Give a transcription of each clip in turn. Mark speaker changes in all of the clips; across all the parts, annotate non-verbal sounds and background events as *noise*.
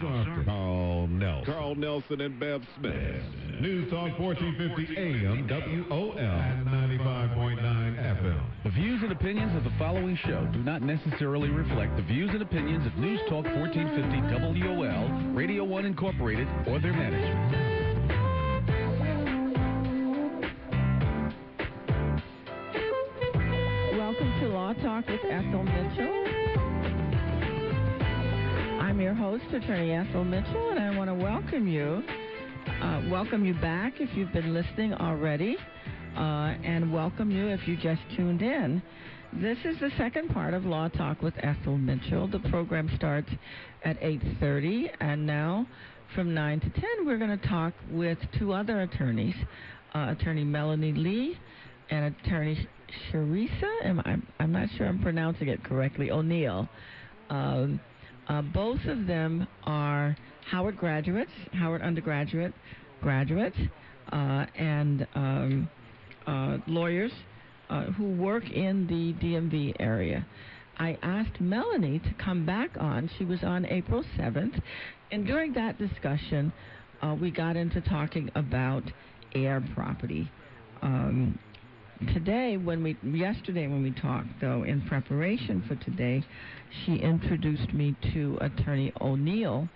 Speaker 1: Sharpton, Carl Nelson, Carl Nelson and Bev Smith. News Talk 1450 AM, WOL, and 95.9 FM.
Speaker 2: The views and opinions of the following show do not necessarily reflect the views and opinions of News Talk 1450 WOL, Radio 1 Incorporated, or their management.
Speaker 3: Attorney Ethel Mitchell, and I want to welcome you. Uh, welcome you back if you've been listening already, uh, and welcome you if you just tuned in. This is the second part of Law Talk with Ethel Mitchell. The program starts at 8:30, and now from 9 to 10, we're going to talk with two other attorneys, uh, Attorney Melanie Lee and Attorney Sharisa. Am I, I'm not sure I'm pronouncing it correctly. O'Neill. Um, uh, both of them are Howard graduates, Howard undergraduate graduates, uh, and um, uh, lawyers uh, who work in the DMV area. I asked Melanie to come back on. She was on April 7th, and during that discussion, uh, we got into talking about heir property. Um, today when we yesterday when we talked though in preparation for today she introduced me to attorney o'neill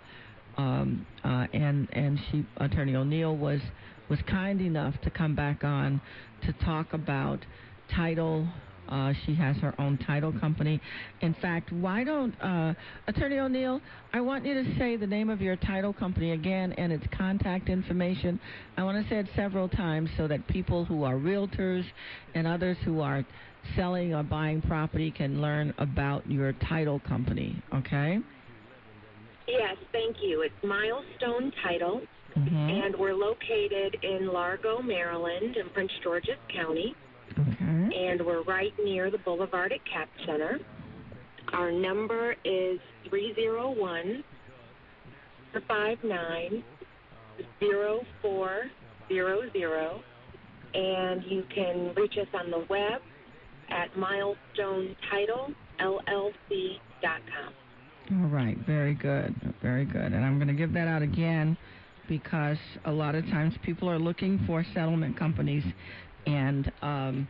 Speaker 3: um, uh, and and she attorney o'neill was was kind enough to come back on to talk about title uh, she has her own title company. In fact, why don't, uh, Attorney O'Neill, I want you to say the name of your title company again and its contact information. I want to say it several times so that people who are realtors and others who are selling or buying property can learn about your title company, okay?
Speaker 4: Yes, thank you. It's Milestone Title,
Speaker 3: Mm-hmm.
Speaker 4: and we're located in Largo, Maryland, in Prince George's County.
Speaker 3: Okay.
Speaker 4: and we're right near the Boulevard at Cap Center. Our number is 301 459 0400, and you can reach us on the web at milestonetitlellc.com.
Speaker 3: All right, very good, very good. And I'm going to give that out again because a lot of times people are looking for settlement companies and um,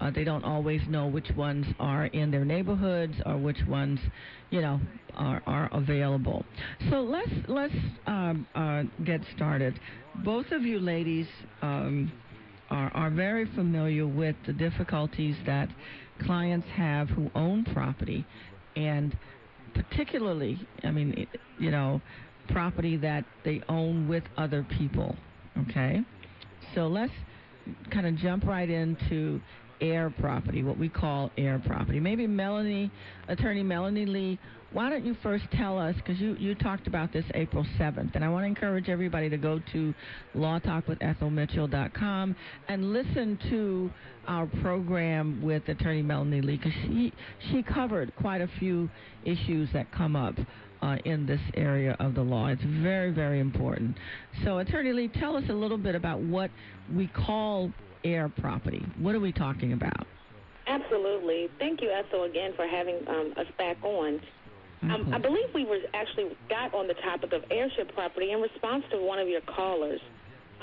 Speaker 3: uh, they don't always know which ones are in their neighborhoods or which ones, you know, are, are available. So let's let's um, uh, get started. Both of you ladies um, are, are very familiar with the difficulties that clients have who own property, and particularly, I mean, you know, property that they own with other people. Okay, so let's kind of jump right into heir property, what we call heir property. Maybe Melanie, attorney Melanie Lee, why don't you first tell us, because you, you talked about this April 7th, and I want to encourage everybody to go to lawtalkwithethelmitchell.com and listen to our program with attorney Melanie Lee, because she, she covered quite a few issues that come up uh, in this area of the law. It's very, very important. So, Attorney Lee, tell us a little bit about what we call heir property. What are we talking about?
Speaker 5: Absolutely. Thank you, Ethel, again for having um, us back on. Um, I believe we were actually got on the topic of heirship property in response to one of your callers.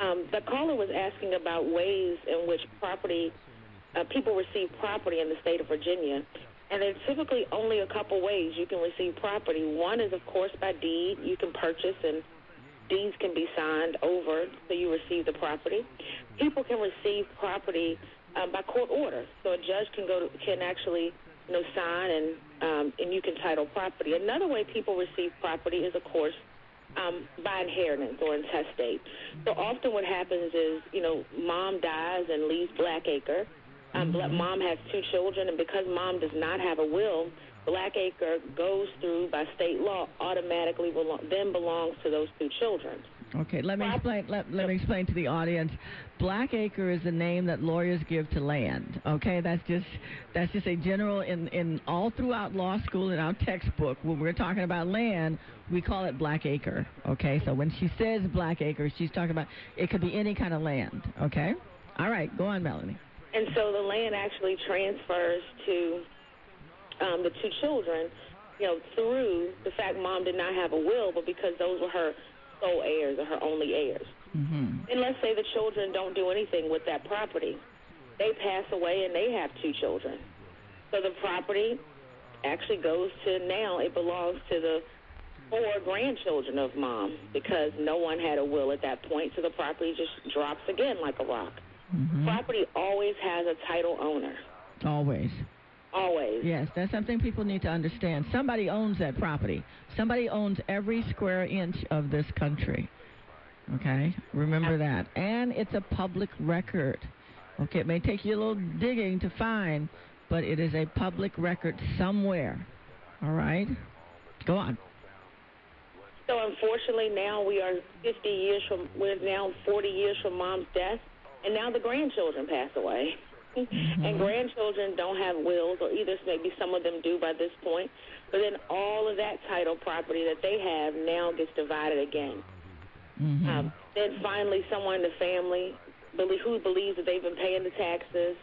Speaker 5: Um, the caller was asking about ways in which property uh, people receive property in the state of Virginia, and there's typically only a couple ways you can receive property. One is, of course, by deed. You can purchase and deeds can be signed over so you receive the property. People can receive property um, by court order, so a judge can go to, can actually know sign and um, and you can title property. Another way people receive property is, of course, um, by inheritance or intestate. So often what happens is you know mom dies and leaves Blackacre. Um, Mom has two children, and because mom does not have a will, Blackacre goes through by state law automatically belo- then belongs to those two children.
Speaker 3: Okay, let me explain. Let, let me explain to the audience. Blackacre is the name that lawyers give to land. Okay, that's just that's just a general in in all throughout law school in our textbook. When we're talking about land, we call it Blackacre. Okay, so when she says Blackacre, she's talking about it could be any kind of land. Okay, all right, go on, Melanie.
Speaker 5: And so the land actually transfers to um, the two children. you know, through the fact mom did not have a will, but because those were her sole heirs or her only heirs.
Speaker 3: Mm-hmm.
Speaker 5: And let's say the children don't do anything with that property. They pass away and they have two children. So the property actually goes to now, it belongs to the four grandchildren of mom because no one had a will at that point, so the property just drops again like a rock.
Speaker 3: Mm-hmm.
Speaker 5: Property always has a title owner.
Speaker 3: Always.
Speaker 5: Always.
Speaker 3: Yes, that's something people need to understand. Somebody owns that property. Somebody owns every square inch of this country. Okay? Remember that. And it's a public record. Okay, it may take you a little digging to find, but it is a public record somewhere. All right? Go on.
Speaker 5: So unfortunately, now we are 50 years from, we're now 40 years from mom's death, and now the grandchildren pass away. *laughs* and mm-hmm. grandchildren don't have wills, or either maybe some of them do by this point. But then all of that title property that they have now gets divided again.
Speaker 3: Mm-hmm.
Speaker 5: Um, then finally, someone in the family who believes that they've been paying the taxes,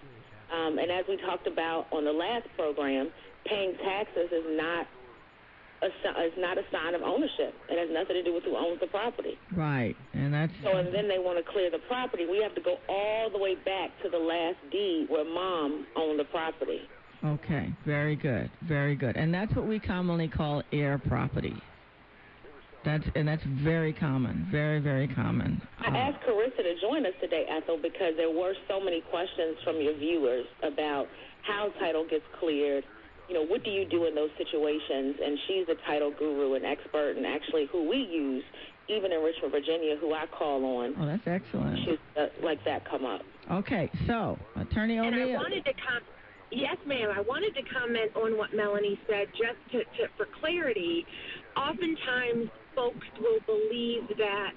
Speaker 5: um, and as we talked about on the last program, paying taxes is not a is not a sign of ownership. It has nothing to do with who owns the property.
Speaker 3: Right. And that's
Speaker 5: So, and then they want to clear the property. We have to go all the way back to the last deed where mom owned the property.
Speaker 3: Okay, very good, very good. And that's what we commonly call heir property. That's and that's very common, very very common.
Speaker 5: I
Speaker 3: Uh,
Speaker 5: asked Carissa to join us today, Ethel, because there were so many questions from your viewers about how title gets cleared. You know, what do you do in those situations? And she's a title guru and expert, and actually who we use, even in Richmond, Virginia, who I call on.
Speaker 3: oh, that's excellent.
Speaker 5: She's uh, like that come up.
Speaker 3: Okay, so Attorney
Speaker 6: And I wanted to com- yes, ma'am. I wanted to comment on what Melanie said, just to, to for clarity. Oftentimes, folks will believe that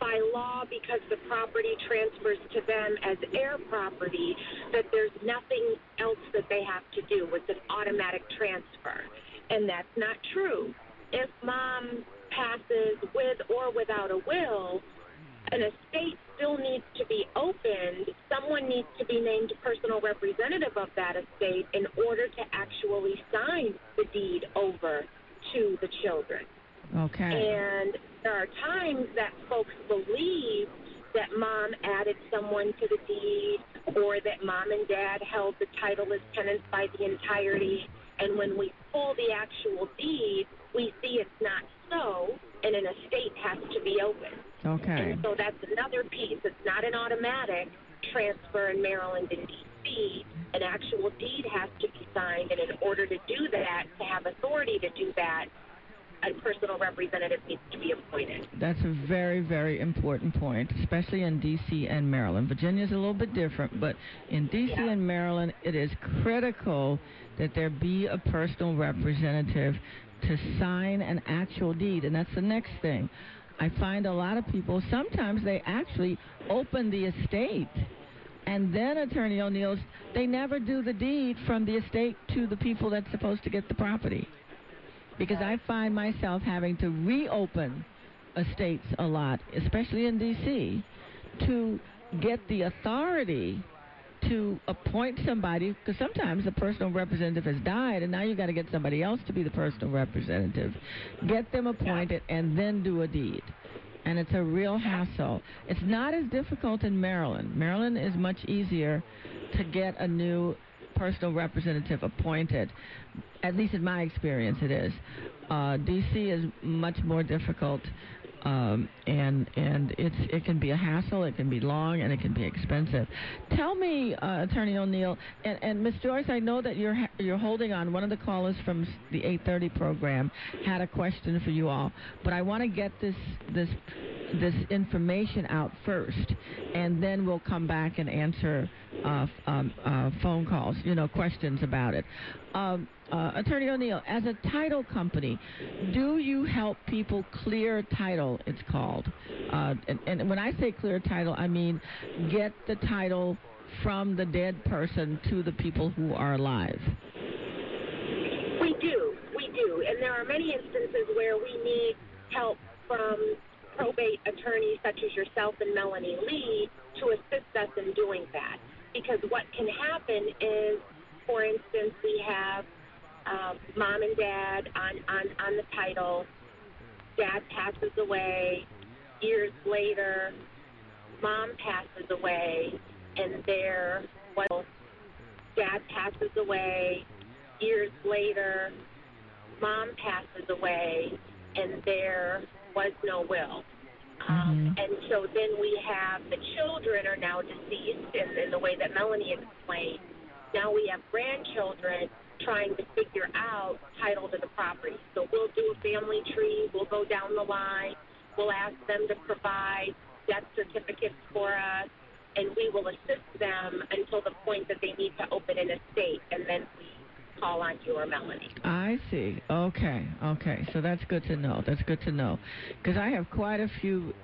Speaker 6: by law, because the property transfers to them as heir property, that there's nothing else that they have to do. It's an automatic transfer, and that's not true. If mom passes with or without a will, an estate still needs to be opened. Someone needs to be named personal representative of that estate in order to actually sign the deed over to the children.
Speaker 3: Okay.
Speaker 6: And there are times that folks believe that mom added someone to the deed or that mom and dad held the title as tenants by the entirety. And when we pull the actual deed, we see it's not so, and an estate has to be opened.
Speaker 3: Okay.
Speaker 6: And so that's another piece. It's not an automatic transfer in Maryland and D.C. An actual deed has to be signed, and in order to do that, to have authority to do that, a personal representative needs to be appointed.
Speaker 3: That's a very, very important point, especially in D.C. and Maryland. Virginia's a little bit different, but in D.C.
Speaker 6: Yeah.
Speaker 3: and Maryland, it is critical that there be a personal representative to sign an actual deed, and that's the next thing. I find a lot of people, sometimes they actually open the estate. And then, Attorney O'Neill's, they never do the deed from the estate to the people that's supposed to get the property because I find myself having to reopen estates a lot, especially in D.C., to get the authority to appoint somebody, because sometimes the personal representative has died, and now you've got to get somebody else to be the personal representative. Get them appointed, and then do a deed. And it's a real hassle. It's not as difficult in Maryland. Maryland is much easier to get a new personal representative appointed. At least in my experience, it is. Uh, D.C. is much more difficult, um, and and it's it can be a hassle, it can be long, and it can be expensive. Tell me, uh, Attorney O'Neill, and, and Ms. Joyce, I know that you're you're holding on. One of the callers from the 8:30 program had a question for you all, but I want to get this this this information out first, and then we'll come back and answer uh, um, uh, phone calls, you know, questions about it. Um, uh, Attorney O'Neill, as a title company, do you help people clear title? It's called, uh, and, and when I say clear title, I mean get the title from the dead person to the people who are alive.
Speaker 6: We do, we do, and there are many instances where we need help from probate attorneys such as yourself and Melanie Lee to assist us in doing that. Because what can happen is, for instance, we have um, mom and dad on, on, on the title. Dad passes away. Years later, mom passes away, and there was dad passes away. Years later, mom passes away, and there was no will. Um, and so then we have the children are now deceased in, in the way that Melanie explained. Now we have grandchildren trying to figure out title to the property. So we'll do a family tree. We'll go down the line. We'll ask them to provide death certificates for us, and we will assist them until the point that they need to open an estate, and then we call on you or Melanie.
Speaker 3: I see. Okay, okay. So that's good to know. That's good to know. Because I have quite a few,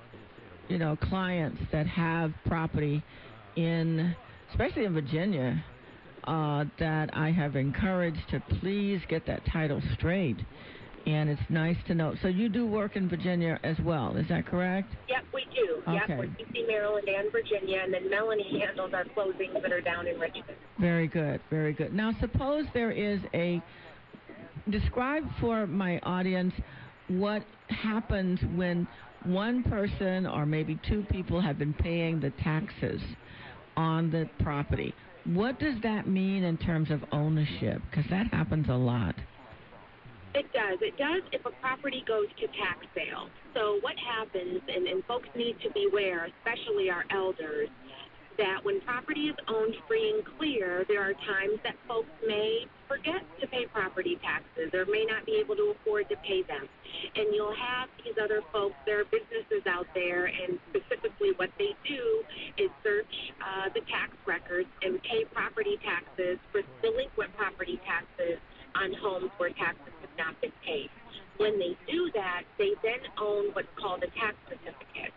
Speaker 3: you know, clients that have property in, especially in Virginia, uh, that I have encouraged to please get that title straight. And it's nice to know. So you do work in Virginia as well, is that correct?
Speaker 6: Yep, we do.
Speaker 3: Okay.
Speaker 6: Yep, we're DC, Maryland, and Virginia, and then Melanie handles our closings that are down in Richmond.
Speaker 3: Very good, very good. Now, suppose there is a. Describe for my audience what happens when one person or maybe two people have been paying the taxes on the property. What does that mean in terms of ownership? Because that happens a lot.
Speaker 6: It does. It does if a property goes to tax sale. So what happens, and, and folks need to beware, especially our elders, that when property is owned free and clear, there are times that folks may forget to pay property taxes or may not be able to afford to pay them. And you'll have these other folks, there are businesses out there, and specifically what they do is search uh, the tax records and pay property taxes for delinquent property taxes on homes where taxes have not been paid. When they do that, they then own what's called a tax certificate.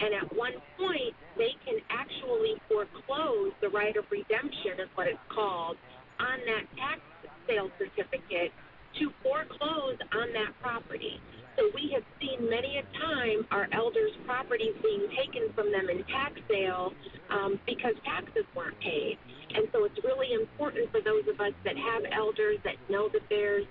Speaker 6: And at one point, they can actually foreclose the right of redemption, is what it's called, on that tax sale certificate to foreclose on that property. So we have seen many a time our elders' properties being taken from them in tax sale um, because taxes weren't paid. And so it's really important for those of us that have elders that know that there's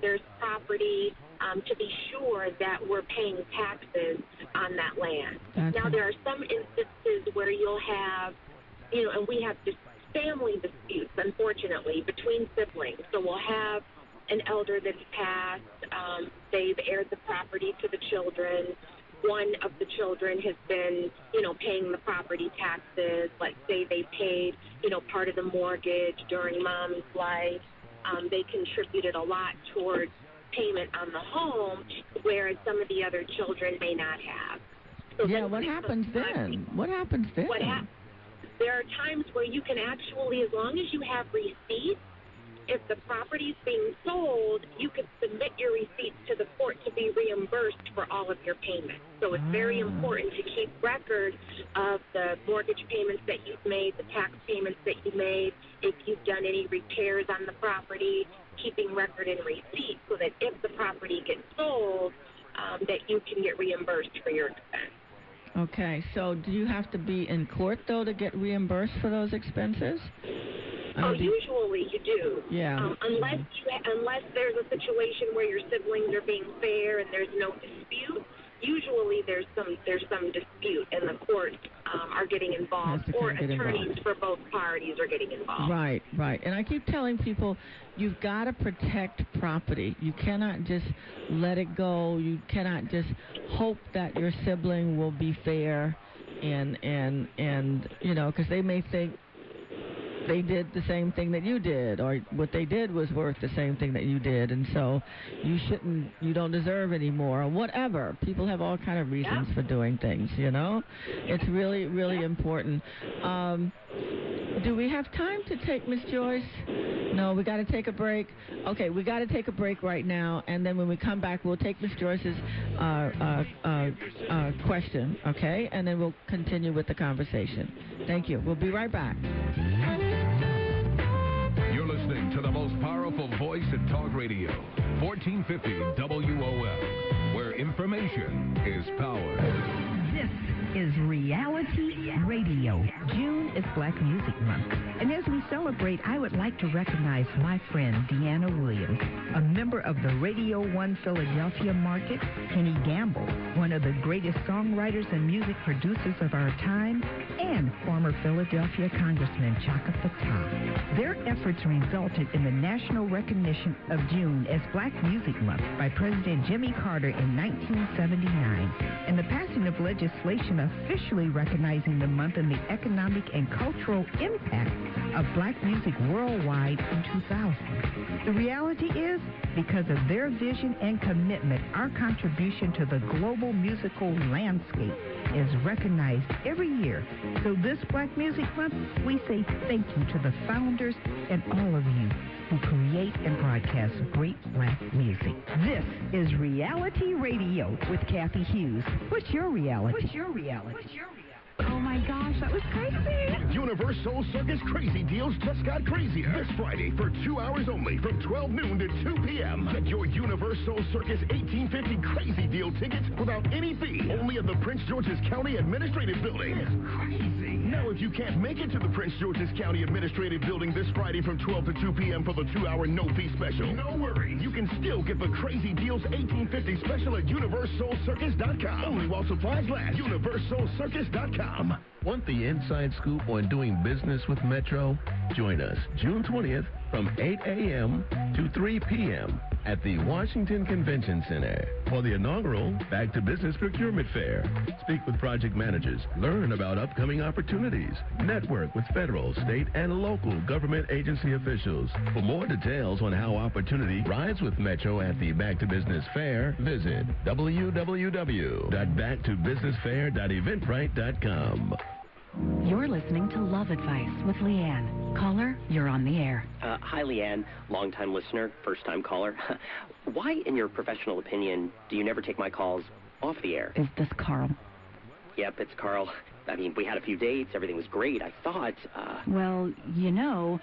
Speaker 6: there's property um, to be sure that we're paying taxes on that land.
Speaker 3: That's
Speaker 6: now there are some instances where you'll have, you know, and we have dis- family disputes, unfortunately, between siblings. So we'll have an elder that's passed. Um, they've heired the property to the children. One of the children has been, you know, paying the property taxes. Let's say they paid, you know, part of the mortgage during mom's life. Um, they contributed a lot towards payment on the home, whereas some of the other children may not have. So
Speaker 3: Yeah, what happens then? What happens then?
Speaker 6: what hap- there are times where you can actually, as long as you have receipts, if the property's being sold, you can submit your receipts to the court to be reimbursed for all of your payments. So it's very
Speaker 3: Ah.
Speaker 6: important to keep record of the mortgage payments that you've made, the tax payments that you made, if you've done any repairs on the property, keeping record and receipt so that if the property gets sold, um, that you can get reimbursed for your expense.
Speaker 3: Okay, so do you have to be in court though to get reimbursed for those expenses?
Speaker 6: Oh,
Speaker 3: mean,
Speaker 6: usually you do.
Speaker 3: Yeah.
Speaker 6: Um, unless you ha- unless there's a situation where your siblings are being fair and there's no dispute. Usually there's some there's some dispute and the courts um, are getting involved or
Speaker 3: get
Speaker 6: attorneys
Speaker 3: involved.
Speaker 6: for both parties are getting involved.
Speaker 3: Right, right. And I keep telling people you've got to protect property. You cannot just let it go. You cannot just hope that your sibling will be fair and and and you know because they may think they did the same thing that you did or what they did was worth the same thing that you did and so you shouldn't you don't deserve any more or whatever people have all kind of reasons for doing things you know it's really really important um do we have time to take Miss Joyce? No, we got to take a break. Okay, we got to take a break right now, and then when we come back, we'll take Miss Joyce's uh, uh, uh, uh, question, okay, and then we'll continue with the conversation. Thank you. We'll be right back.
Speaker 7: To the most powerful voice in talk radio, 1450 WOL, where information is power.
Speaker 8: Is Reality Radio, June is Black Music Month. And as we celebrate, I would like to recognize my friend Dyana Williams, a member of the Radio 1 Philadelphia market, Kenny Gamble, one of the greatest songwriters and music producers of our time, and former Philadelphia Congressman Chaka Fattah. Their efforts resulted in the national recognition of June as Black Music Month by President Jimmy Carter in 1979, and the passing of legislation officially recognizing the month and the economic and cultural impact of black music worldwide in 2000. The reality is, because of their vision and commitment, our contribution to the global musical landscape is recognized every year. So this Black Music Month, we say thank you to the founders and all of you who create and broadcast great black music. This is Reality Radio with Cathy Hughes. What's your reality? What's your reality? What's your reality?
Speaker 9: Oh my gosh, that was crazy.
Speaker 10: UniverSoul Circus Crazy Deals just got crazier. This Friday for two hours only from 12 noon to 2 p.m. Get your UniverSoul Circus 1850 Crazy Deal tickets without any fee. Only at the Prince George's County Administrative Building. It's crazy. Now, if you can't make it to the Prince George's County Administrative Building this Friday from 12 to 2 p.m. for the two-hour no-fee special, no worries. You can still get the Crazy Deals 1850 special at UniverSoulCircus.com. Only while supplies last. UniverSoulCircus.com.
Speaker 11: Want the inside scoop on doing business with Metro? Join us June 20th from 8 a.m. to 3 p.m. at the Washington Convention Center for the inaugural Back to Business Procurement Fair. Speak with project managers, learn about upcoming opportunities, network with federal, state, and local government agency officials. For more details on how opportunity rides with Metro at the Back to Business Fair, visit www.backtobusinessfair.eventbrite.com.
Speaker 12: You're listening to Love Advice with Leanne. Caller, you're on the air.
Speaker 13: Uh, hi, Leanne. Longtime listener, first time caller. *laughs* Why, in your professional opinion, do you never take my calls off the air?
Speaker 12: Is this Carl?
Speaker 13: Yep, it's Carl. I mean, we had a few dates. Everything was great. I thought. Uh...
Speaker 12: Well, you know,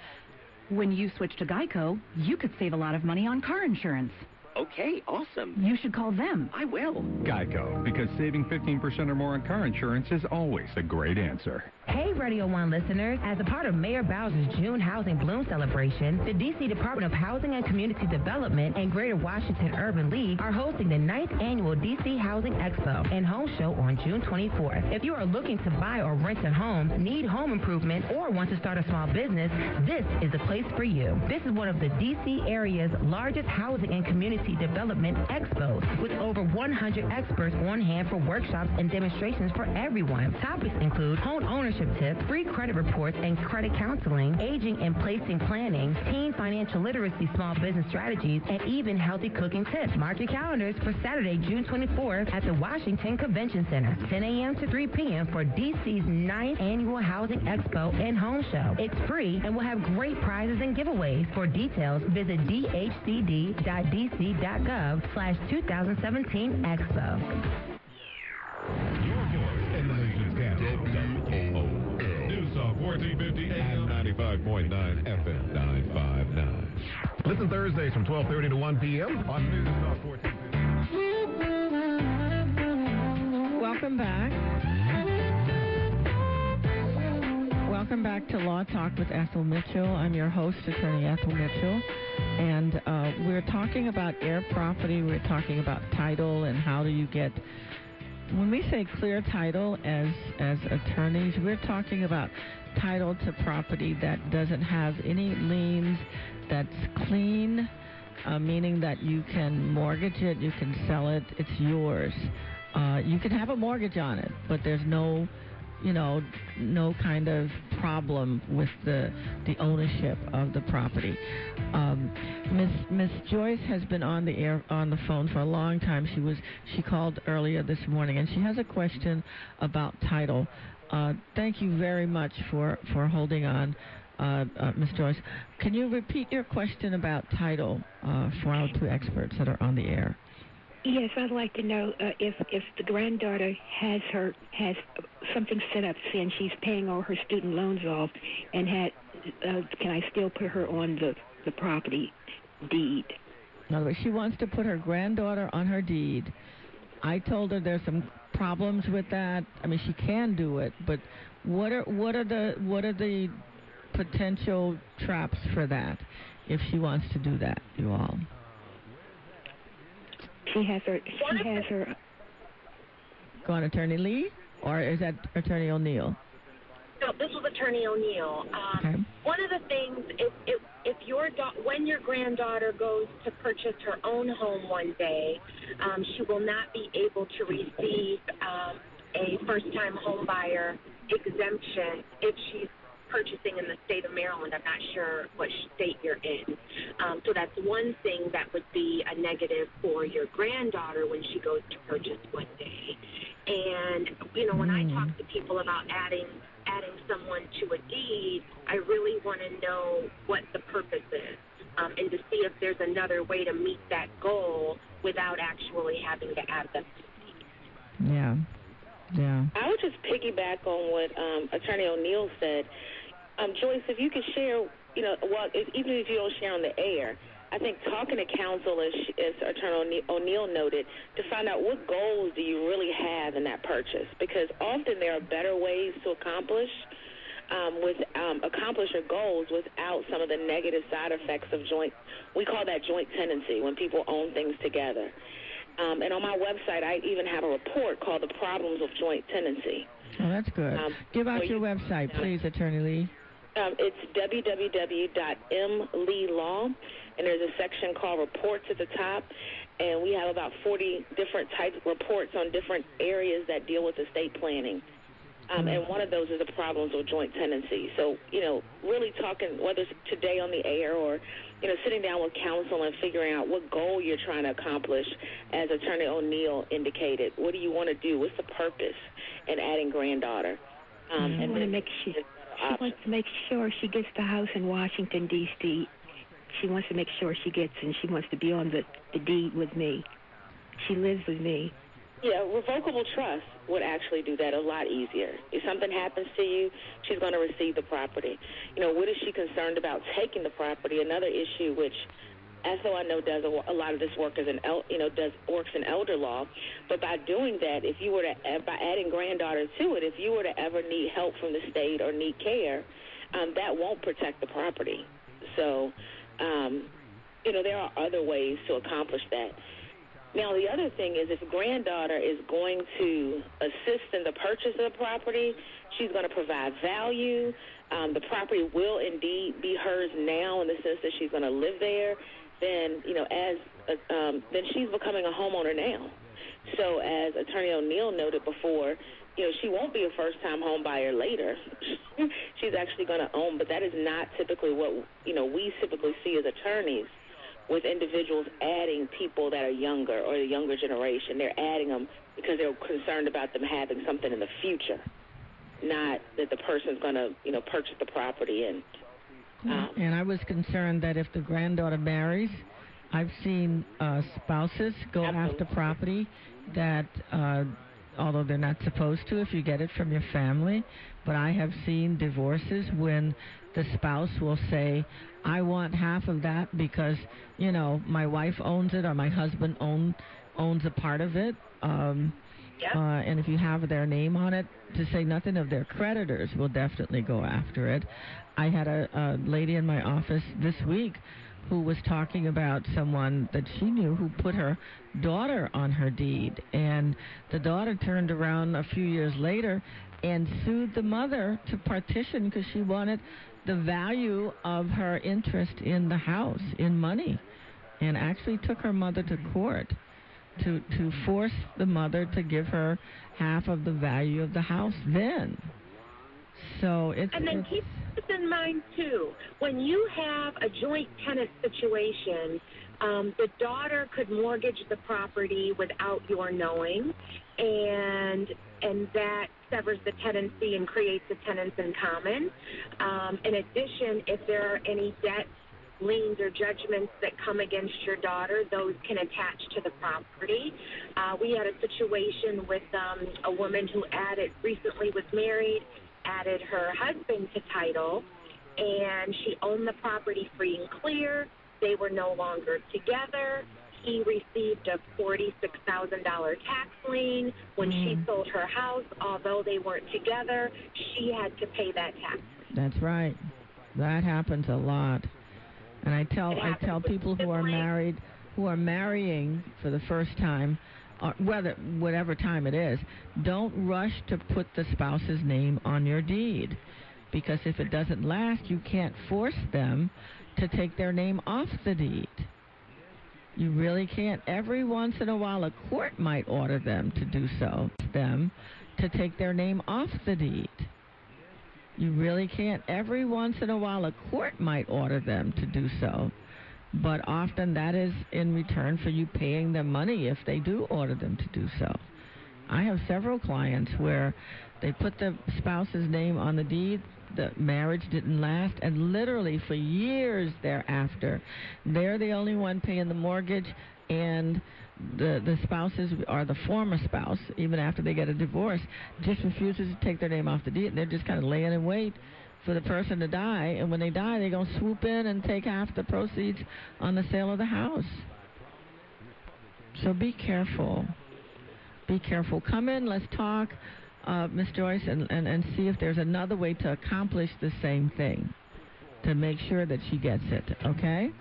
Speaker 12: when you switch to Geico, you could save a lot of money on car insurance.
Speaker 13: Okay, awesome.
Speaker 12: You should call them.
Speaker 13: I will.
Speaker 14: Geico, because saving 15% or more on car insurance is always a great answer.
Speaker 15: Hey, Radio 1 listeners. As a part of Mayor Bowser's June Housing Bloom celebration, the D.C. Department of Housing and Community Development and Greater Washington Urban League are hosting the 9th annual D.C. Housing Expo and Home Show on June 24th. If you are looking to buy or rent a home, need home improvement, or want to start a small business, this is the place for you. This is one of the D.C. area's largest housing and community development expos with over 100 experts on hand for workshops and demonstrations for everyone. Topics include home ownership tips, free credit reports and credit counseling, aging and placing planning, teen financial literacy small business strategies, and even healthy cooking tips. Mark your calendars for Saturday, June 24th at the Washington Convention Center, 10 a.m. to 3 p.m. for DC's 9th annual Housing Expo and Home Show. It's free and will have great prizes and giveaways. For details, visit dhcd.dc.gov slash 2017 Expo.
Speaker 1: In the nation's capital. News 1450 AM 95.9 FM 959.
Speaker 10: Listen Thursdays from 12:30 to 1 p.m. on News Talk 1450.
Speaker 3: Welcome back. Welcome back to Law Talk with Ethel Mitchell. I'm your host, Attorney Ethel Mitchell. And uh, we're talking about heir property. We're talking about title and how do you get. When we say clear title as as attorneys, we're talking about title to property that doesn't have any liens, that's clean, uh, meaning that you can mortgage it, you can sell it, it's yours. Uh, you can have a mortgage on it, but there's no you know, no kind of problem with the the ownership of the property. Um, Miss Miss Joyce has been on the air on the phone for a long time. She was she called earlier this morning, and she has a question about title. Uh, thank you very much for for holding on. Uh, uh, Ms. Joyce, can you repeat your question about title uh, for our two experts that are on the air?
Speaker 16: Yes, I'd like to know uh, if if the granddaughter has her has something set up since she's paying all her student loans off, and had uh, can I still put her on the the property deed?
Speaker 3: In other words, she wants to put her granddaughter on her deed. I told her there's some problems with that? I mean, she can do it, but what are what are the what are the potential traps for that if she wants to do that, you all?
Speaker 16: She has her. She has her.
Speaker 3: Go on, Attorney Lee, or is that Attorney O'Neill?
Speaker 6: No, this was Attorney O'Neill. Um,
Speaker 3: Okay.
Speaker 6: One of the things, if if, if your da- when your granddaughter goes to purchase her own home one day, um, she will not be able to receive um, a first-time home buyer exemption if she's purchasing in the state of Maryland. I'm not sure what state you're in. Um, so that's one thing that would be a negative for your granddaughter when she goes to purchase one day. And you know, when I talk to people about adding adding someone to a deed, I really want to know what the purpose is. Um, and to see if there's another way to meet that goal without actually having to add them to the deed.
Speaker 3: Yeah. Yeah.
Speaker 5: I would just piggyback on what um, Attorney O'Neill said. Um, Joyce, if you could share, you know, well, if, even if you don't share on the air, I think talking to counsel, as, as Attorney O'Neill noted, to find out what goals do you really have in that purchase, because often there are better ways to accomplish um, with um, accomplish your goals without some of the negative side effects of joint. We call that joint tenancy when people own things together. Um, and on my website, I even have a report called "The Problems of Joint Tenancy."
Speaker 3: Oh, that's good.
Speaker 5: Um,
Speaker 3: Give out your
Speaker 5: you-
Speaker 3: website, please, Attorney Lee.
Speaker 5: Um, it's www.mleelaw, and there's a section called Reports at the top, and we have about 40 different types of reports on different areas that deal with estate planning. Um, and one of those is the problems with joint tenancy. So, you know, really talking, whether it's today on the air or, you know, sitting down with counsel and figuring out what goal you're trying to accomplish, as Attorney O'Neill indicated. What do you want to do? What's the purpose in adding granddaughter? Um,
Speaker 16: She
Speaker 5: and
Speaker 16: want to make she, she uh, wants to make sure she gets the house in Washington D.C. She wants to make sure she gets, and she wants to be on the the deed with me. She lives with me.
Speaker 5: Yeah, revocable trust would actually do that a lot easier. If something happens to you, she's going to receive the property. You know, what is she concerned about taking the property? Another issue, which, though I know, does a, a lot of this work as an, el, you know, does works in elder law. But by doing that, if you were to, uh, by adding granddaughter to it, if you were to ever need help from the state or need care, um, that won't protect the property. So, um, you know, there are other ways to accomplish that. Now, the other thing is if granddaughter is going to assist in the purchase of the property, she's going to provide value. Um, the property will indeed be hers now in the sense that she's going to live there. Then, you know, as uh, um, then she's becoming a homeowner now. So, as Attorney O'Neill noted before, you know, she won't be a first-time home buyer later. *laughs* she's actually going to own, but that is not typically what you know we typically see as attorneys with individuals adding people that are younger or the younger generation. They're adding them because they're concerned about them having something in the future, not that the person's going to, you know, purchase the property and. Um,
Speaker 3: And I was concerned that if the granddaughter marries, I've seen uh, spouses go after property that, uh, although they're not supposed to, if you get it from your family, but I have seen divorces when the spouse will say, "I want half of that because you know my wife owns it or my husband own owns a part of it." Um, uh, and if you have their name on it, to say nothing of their creditors will definitely go after it. I had a, a lady in my office this week who was talking about someone that she knew who put her daughter on her deed, and the daughter turned around a few years later and sued the mother to partition because she wanted the value of her interest in the house in money, and actually took her mother to court to to force the mother to give her half of the value of the house then. So it's,
Speaker 6: And then keep this in mind too. When you have a joint tenant situation, um, the daughter could mortgage the property without your knowing, and and that severs the tenancy and creates a tenants in common. Um, in addition, if there are any debts, liens, or judgments that come against your daughter, those can attach to the property. Uh, we had a situation with um, a woman who added recently was married, added her husband to title, and she owned the property free and clear. They were no longer together. he received a $46,000 tax lien when she sold her house. Although they weren't together, she had to pay that tax.
Speaker 3: That's right. That happens a lot. And I tell I tell people who are married who are marrying for the first time or whether whatever time it is, don't rush to put the spouse's name on your deed. Because if it doesn't last, you can't force them to take their name off the deed. You really can't. Every once in a while, a court might order them to do so, them to take their name off the deed. You really can't. Every once in a while, a court might order them to do so, but often that is in return for you paying them money if they do order them to do so. I have several clients where they put the spouse's name on the deed, the marriage didn't last, and literally for years thereafter, they're the only one paying the mortgage, and the the spouses or the former spouse, even after they get a divorce, just refuses to take their name off the deed. They're just kind of laying in wait for the person to die, and when they die, they're gonna swoop in and take half the proceeds on the sale of the house. So be careful. Be careful. Come in, let's talk, uh, Miss Joyce, and, and, and see if there's another way to accomplish the same thing to make sure that she gets it, okay?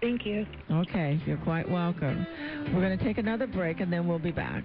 Speaker 16: Thank you.
Speaker 3: Okay, you're quite welcome. We're going to take another break and then we'll be back.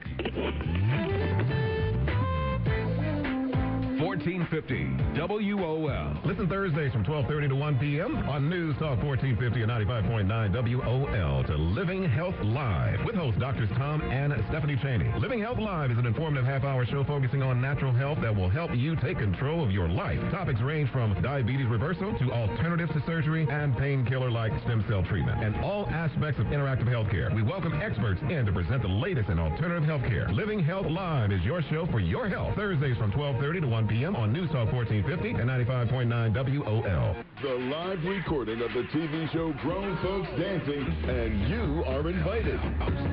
Speaker 7: 1450 WOL.
Speaker 1: Listen Thursdays from 12:30 to 1 p.m. on News Talk 1450 and 95.9 WOL to Living Health Live with hosts Doctors Tom and Stephanie Cheney. Living Health Live is an informative half-hour show focusing on natural health that will help you take control of your life. Topics range from diabetes reversal to alternatives to surgery and painkiller like stem cell treatment and all aspects of interactive healthcare. We welcome experts in to present the latest in alternative healthcare. Living Health Live is your show for your health. Thursdays from 12:30 to 1 p.m. on News Talk 1450 and 95.9 WOL.
Speaker 10: The live recording of the TV show Grown Folks Dancing, and you are invited.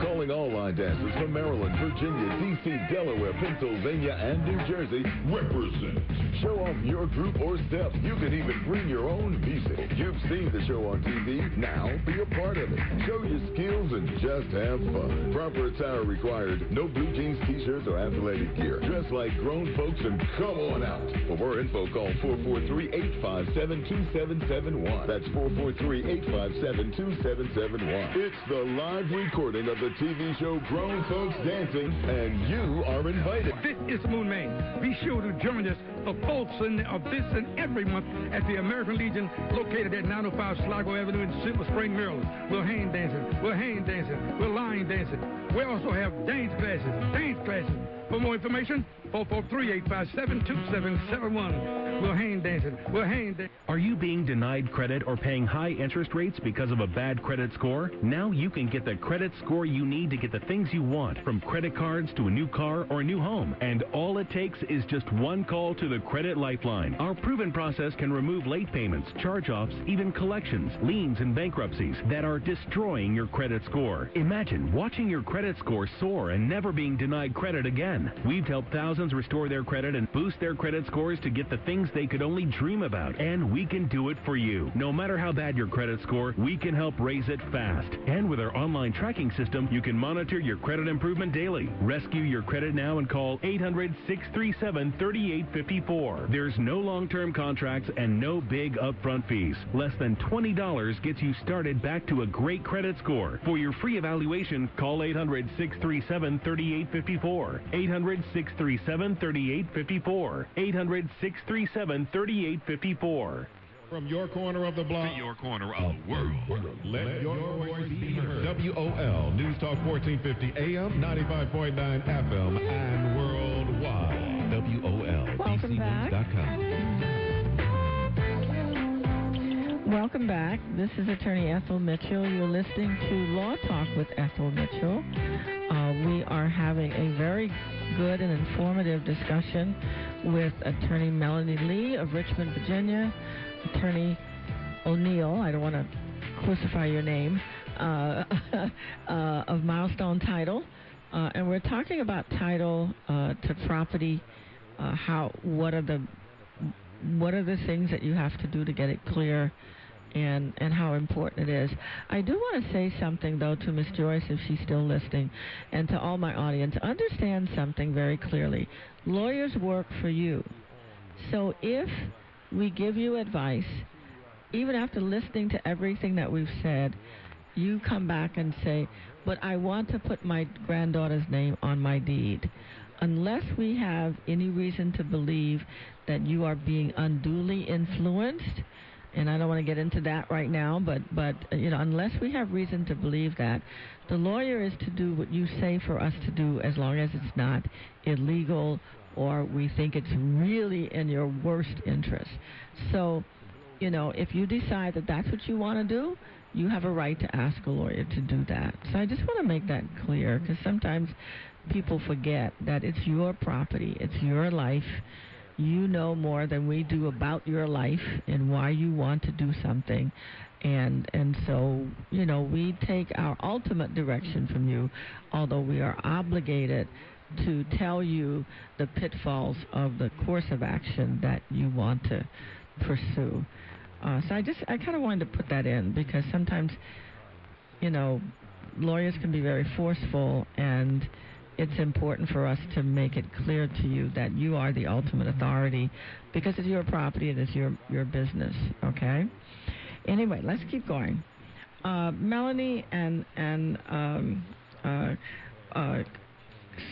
Speaker 10: Calling all line dancers from Maryland, Virginia, D.C., Delaware, Pennsylvania, and New Jersey, represent. Show off your group or step. You can even bring your own music. You've seen the show on TV. Now be a part of it. Show your skills and just have fun. Proper attire required. No blue jeans, t-shirts, or athletic gear. Dress like grown folks and come on out. For more info, call 443-857-2771. That's 443-857-2771. It's the live recording of the TV show Grown Folks Dancing, and you are invited.
Speaker 17: This is Moon Man. Be sure to join us for folks of uh, this and every month at the American Legion located at 905 Sligo Avenue in Silver Spring, Maryland. We're hand dancing, we're hand dancing, we're line dancing. We also have dance classes, dance classes. For more information, 443-857-2771. We're hand dancing, we're hand dancing.
Speaker 2: Are you being denied credit or paying high interest rates because of a bad credit score? Now you can get the credit score you need to get the things you want, from credit cards to a new car or a new home. And all it takes is just one call to the Credit Lifeline. Our proven process can remove late payments, charge-offs, even collections, liens, and bankruptcies that are destroying your credit score. Imagine watching your credit score soar and never being denied credit again. We've helped thousands restore their credit and boost their credit scores to get the things they could only dream about. And we can do it for you. No matter how bad your credit score, we can help raise it fast. And with our online tracking system, you can monitor your credit improvement daily. Rescue your credit now and call 800-637-3854. There's no long-term contracts and no big upfront fees. Less than $20 gets you started back to a great credit score. For your free evaluation, call 800-637-3854. 800-637-3854. 800-637-3854.
Speaker 1: From your corner of the block
Speaker 7: to your corner of the world.
Speaker 1: Let your voice be heard. WOL News Talk 1450 AM, 95.9 FM, and worldwide. WOL.
Speaker 3: Welcome Welcome back. This is Attorney Ethel Mitchell. You're listening to Law Talk with Ethel Mitchell. Uh, we are having a very good and informative discussion with Attorney Melanie Lee of Richmond, Virginia, Attorney O'Neill, I don't want to crucify your name, uh, *laughs* uh, of Milestone Title. Uh, and we're talking about title uh, to property. Uh, how? What are the what are the things that you have to do to get it clear and and how important it is. I do want to say something though to Miss Joyce if she's still listening, and to all my audience. Understand something very clearly. Lawyers work for you. So if we give you advice, even after listening to everything that we've said, you come back and say, "But I want to put my granddaughter's name on my deed." Unless we have any reason to believe that you are being unduly influenced, and I don't want to get into that right now, but but you know, unless we have reason to believe that, the lawyer is to do what you say for us to do, as long as it's not illegal or we think it's really in your worst interest. So, you know, if you decide that that's what you want to do, you have a right to ask a lawyer to do that. So I just want to make that clear because sometimes people forget that it's your property, it's your life you know more than we do about your life and why you want to do something. And and so you know we take our ultimate direction from you although we are obligated to tell you the pitfalls of the course of action that you want to pursue. Uh, so i just i kind of wanted to put that in because sometimes you know lawyers can be very forceful and it's important for us to make it clear to you that you are the ultimate authority because it's your property, and it is your, your business, okay? Anyway, let's keep going. Uh, Melanie and, and um, uh, uh,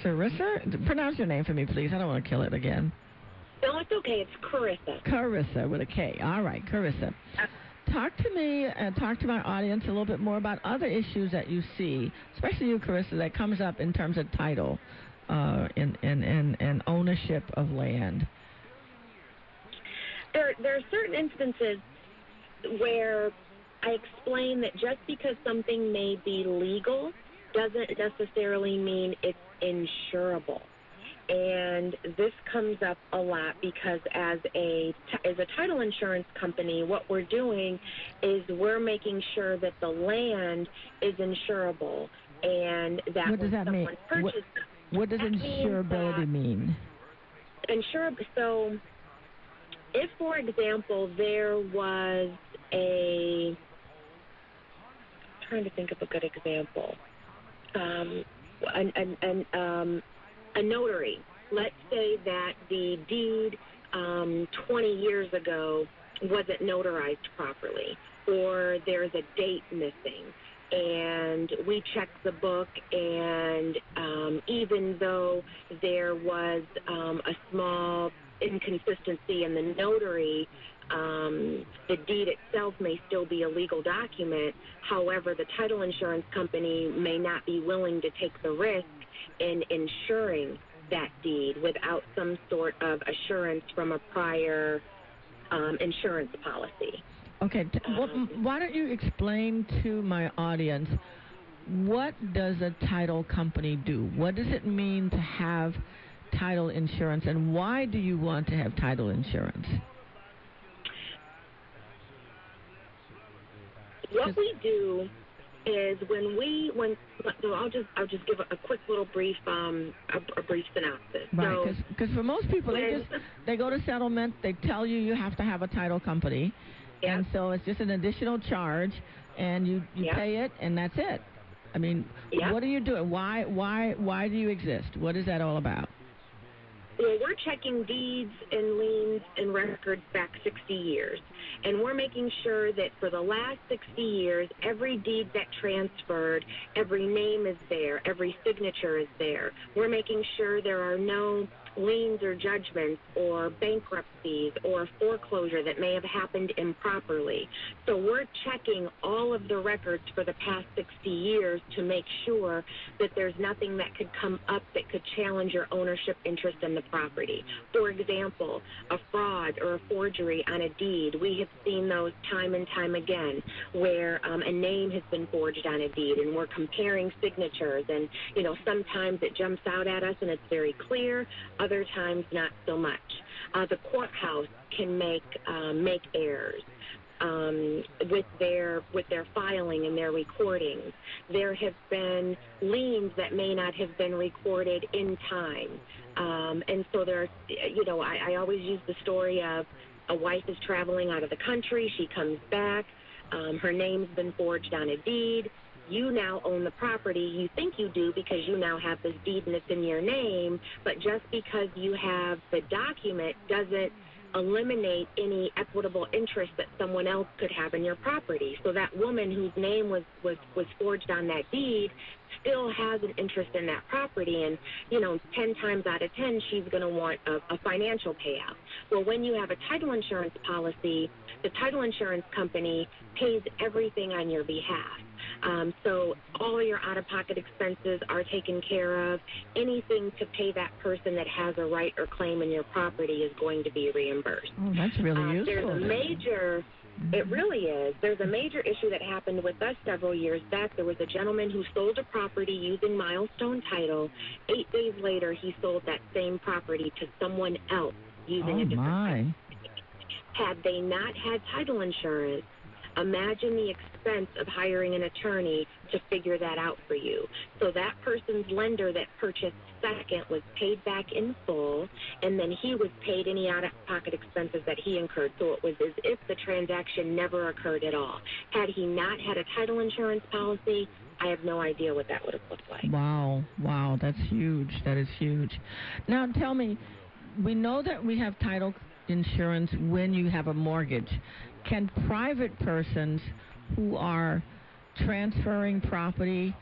Speaker 3: Sarissa, pronounce your name for me, please. I don't want to kill it again.
Speaker 6: No, it's okay. It's Carissa.
Speaker 3: Carissa with a K. All right, Carissa. Talk to me and talk to my audience a little bit more about other issues that you see, especially you, Carissa, that comes up in terms of title uh, and, and, and, and ownership of land.
Speaker 6: There, there are certain instances where I explain that just because something may be legal doesn't necessarily mean it's insurable and this comes up a lot because as a as a title insurance company, what we're doing is we're making sure that the land is insurable and that
Speaker 3: what does that mean? What, what, does insurability mean?
Speaker 6: Insure so if for example there was a I'm trying to think of a good example. Um, an, an, an um, a notary. Let's say that the deed um, 20 years ago wasn't notarized properly, or there's a date missing, and we check the book, and um, even though there was um, a small inconsistency in the notary, um, the deed itself may still be a legal document. However, the title insurance company may not be willing to take the risk in ensuring that deed without some sort of assurance from a prior um, insurance policy.
Speaker 3: Okay, well, why don't you explain to my audience what does a title company do? What does it mean to have title insurance, and why do you want to have title insurance?
Speaker 6: What we do is when we when so I'll just I'll just give a, a quick little brief um a, a brief synopsis.
Speaker 3: Right, because so, for most people they just they go to settlement, they tell you you have to have a title company, and so it's just an additional charge, and you you pay it, and that's it. I mean, what are you doing? Why why why do you exist? What is that all about?
Speaker 6: Well, we're checking deeds and liens and records back 60 years. And we're making sure that for the last 60 years, every deed that transferred, every name is there, every signature is there. We're making sure there are no liens or judgments or bankruptcies or foreclosure that may have happened improperly. So we're checking all of the records for the past 60 years to make sure that there's nothing that could come up that could challenge your ownership interest in the property. For example, a fraud or a forgery on a deed. We have seen those time and time again where um, a name has been forged on a deed and we're comparing signatures and, you know, sometimes it jumps out at us and it's very clear other times not so much. Uh, the courthouse can make uh, make errors. Um, with their with their filing and their recordings. There have been liens that may not have been recorded in time, um, and so there's you know I, I always use the story of a wife is traveling out of the country, she comes back, Um, her name's been forged on a deed. You now own the property. You think you do because you now have this deed and it's in your name. But just because you have the document doesn't eliminate any equitable interest that someone else could have in your property. So that woman whose name was was was forged on that deed still has an interest in that property and you know 10 times out of 10 she's going to want a, a financial payout. Well, when you have a title insurance policy, the title insurance company pays everything on your behalf. Um, so all your out-of-pocket expenses are taken care of. Anything to pay that person that has a right or claim in your property is going to be reimbursed.
Speaker 3: Oh, that's really
Speaker 6: Uh,
Speaker 3: useful.
Speaker 6: There's a major, it really is. There's a major issue that happened with us several years back. There was a gentleman who sold a property using milestone title. Eight days later, he sold that same property to someone else using
Speaker 3: Oh
Speaker 6: a different
Speaker 3: my.
Speaker 6: had they not had title insurance, imagine the expense of hiring an attorney to figure that out for you. So that person's lender that purchased second was paid back in full, and then he was paid any out of pocket expenses that he incurred. So it was as if the transaction never occurred at all. Had he not had a title insurance policy, I have no idea what that would have looked like.
Speaker 3: Wow, wow, that's huge. That is huge. Now tell me, we know that we have title insurance when you have a mortgage. Can private persons who are transferring property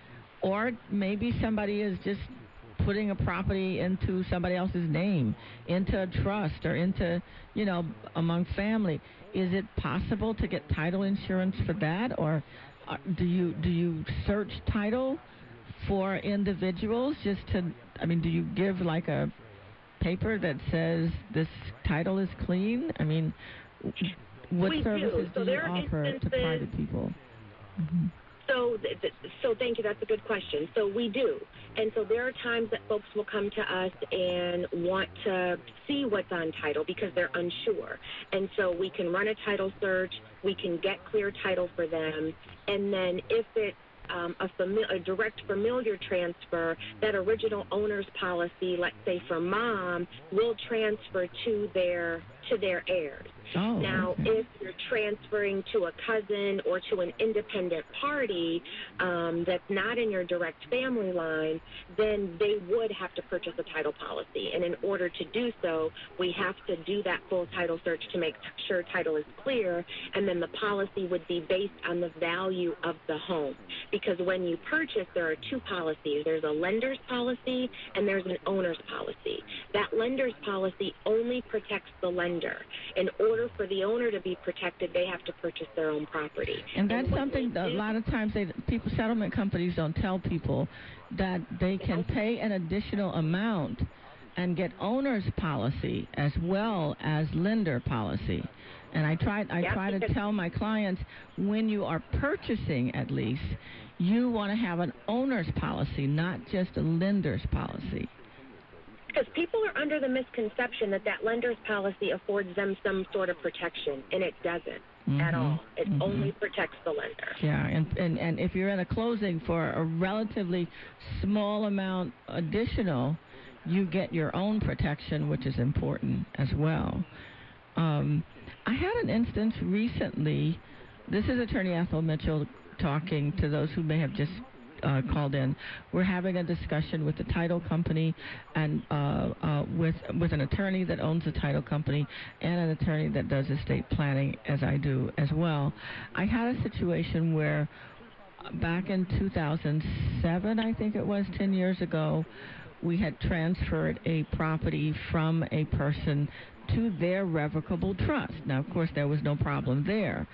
Speaker 3: or maybe somebody is just putting a property into somebody else's name, into a trust or into, you know, among family, is it possible to get title insurance for that or uh, do you do you search title for individuals just to I mean do you give like a paper that says this title is clean? I mean what
Speaker 6: We do.
Speaker 3: services
Speaker 6: So
Speaker 3: do, you offer to private people?
Speaker 6: So, th- th- so thank you. That's a good question. So we do, and so there are times that folks will come to us and want to see what's on title because they're unsure, and so we can run a title search. We can get clear title for them, and then if it's um, a, fami- a direct familiar transfer, that original owner's policy, let's say for mom, will transfer to their to their heirs.
Speaker 3: Oh,
Speaker 6: now,
Speaker 3: okay.
Speaker 6: if you're transferring to a cousin or to an independent party um, that's not in your direct family line, then they would have to purchase a title policy. And in order to do so, we have to do that full title search to make sure title is clear, and then the policy would be based on the value of the home. Because when you purchase, there are two policies. There's a lender's policy and there's an owner's policy. That lender's policy only protects the lender. In order for the owner to be protected, they have to purchase their own property.
Speaker 3: And that's
Speaker 6: when
Speaker 3: something that a lot of times they people settlement companies don't tell people that they can pay an additional amount and get owner's policy as well as lender policy. And I try I
Speaker 6: Yeah,
Speaker 3: try to tell my clients when you are purchasing at least you want to have an owner's policy, not just a lender's policy.
Speaker 6: Because people are under the misconception that that lender's policy affords them some sort of protection, and it doesn't at
Speaker 3: Mhm,
Speaker 6: all. It
Speaker 3: mhm.
Speaker 6: only protects the lender.
Speaker 3: Yeah, and, and, and if you're in a closing for a relatively small amount additional, you get your own protection, which is important as well. Um, I had an instance recently. This is Attorney Ethel Mitchell talking to those who may have just uh, called in. We're having a discussion with the title company and uh, uh, with with an attorney that owns the title company and an attorney that does estate planning, as I do as well. I had a situation where back in 2007, I think it was 10 years ago, we had transferred a property from a person to their revocable trust. Now, of course, there was no problem there.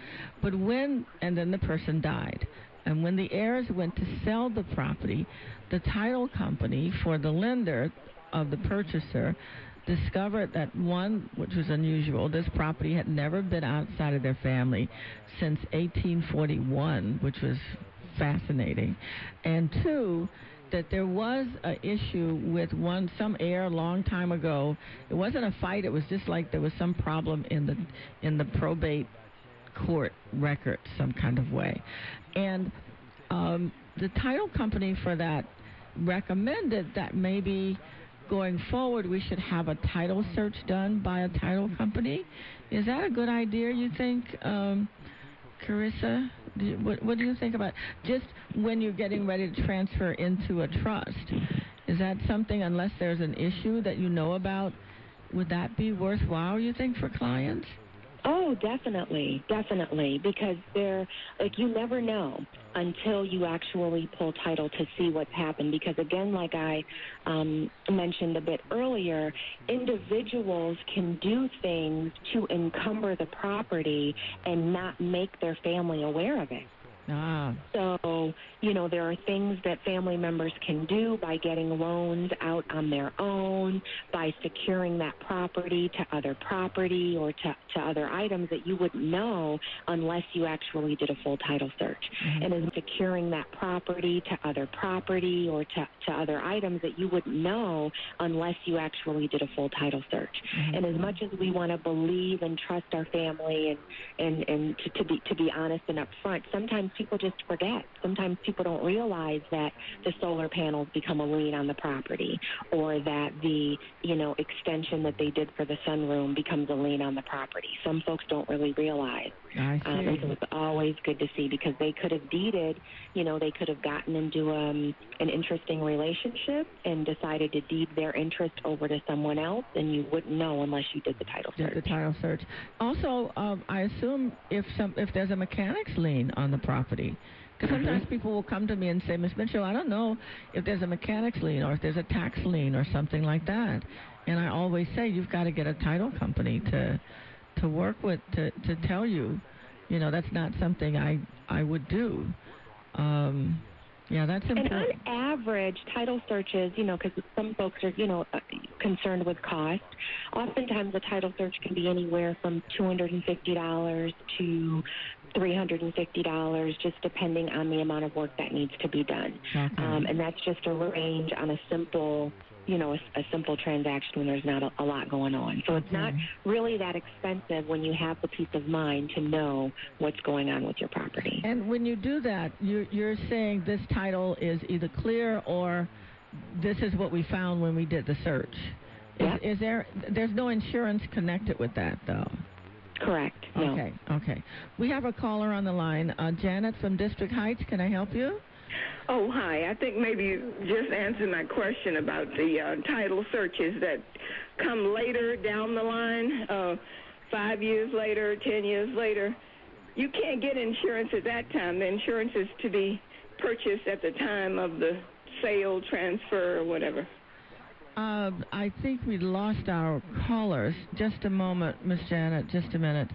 Speaker 3: But when, and then the person died. And when the heirs went to sell the property, the title company for the lender of the purchaser discovered that one, which was unusual, this property had never been outside of their family since 1841, which was fascinating. And two, that there was a issue with one some heir a long time ago. It wasn't a fight. It was just like there was some problem in the in the probate court record, some kind of way. And um, the title company for that recommended that maybe going forward we should have a title search done by a title company. Is that a good idea? You think? Um, Carissa, you, what, what do you think about just when you're getting ready to transfer into a trust? Is that something, unless there's an issue that you know about, would that be worthwhile, you think, for clients?
Speaker 6: Oh, definitely, definitely, because they're like you never know until you actually pull title to see what's happened. Because again, like I um, mentioned a bit earlier, individuals can do things to encumber the property and not make their family aware of it.
Speaker 3: Ah.
Speaker 6: So, you know, there are things that family members can do by getting loans out on their own, by securing that property to other property or to, to other items that you wouldn't know unless you actually did a full title search.
Speaker 3: Mm-hmm.
Speaker 6: And in securing that property to other property or to, to other items that you wouldn't know unless you actually did a full title search.
Speaker 3: Mm-hmm.
Speaker 6: And as much as we want to believe and trust our family and, and, and to, to be to be honest and upfront, sometimes people just forget. Sometimes people don't realize that the solar panels become a lien on the property or that the, you know, extension that they did for the sunroom becomes a lien on the property. Some folks don't really realize.
Speaker 3: I see.
Speaker 6: Um, and so it's always good to see because they could have deeded, you know, they could have gotten into um, an interesting relationship and decided to deed their interest over to someone else, and you wouldn't know unless you did the title
Speaker 3: Did
Speaker 6: search.
Speaker 3: the title search. Also, um, I assume if some if there's a mechanic's lien on the property, because
Speaker 6: Mm-hmm.
Speaker 3: sometimes people will come to me and say, Miss Mitchell, I don't know if there's a mechanic's lien or if there's a tax lien or something like that. And I always say you've got to get a title company to to work with to to tell you, you know, that's not something I I would do. Um, yeah, that's important.
Speaker 6: And on average, title searches, you know, because some folks are, you know, uh, concerned with cost. Oftentimes, a title search can be anywhere from two hundred and fifty dollars to three hundred and fifty dollars, just depending on the amount of work that needs to be done.
Speaker 3: Okay.
Speaker 6: Um, and that's just a range on a simple, you know, a, a simple transaction when there's not a, a lot going on. So it's not really that expensive when you have the peace of mind to know what's going on with your property.
Speaker 3: And when you do that, you're, you're saying this title is either clear or this is what we found when we did the search. Is, is there? There's no insurance connected with that, though.
Speaker 6: Correct. No.
Speaker 3: Okay. Okay. We have a caller on the line, uh, Janet from District Heights. Can I help you?
Speaker 18: Oh, hi. I think maybe you just answered my question about the uh, title searches that come later down the line, uh, five years later, ten years later. You can't get insurance at that time. The insurance is to be purchased at the time of the sale, transfer, or whatever.
Speaker 3: Uh, I think we lost our callers. Just a moment, Miss Janet. Just a minute.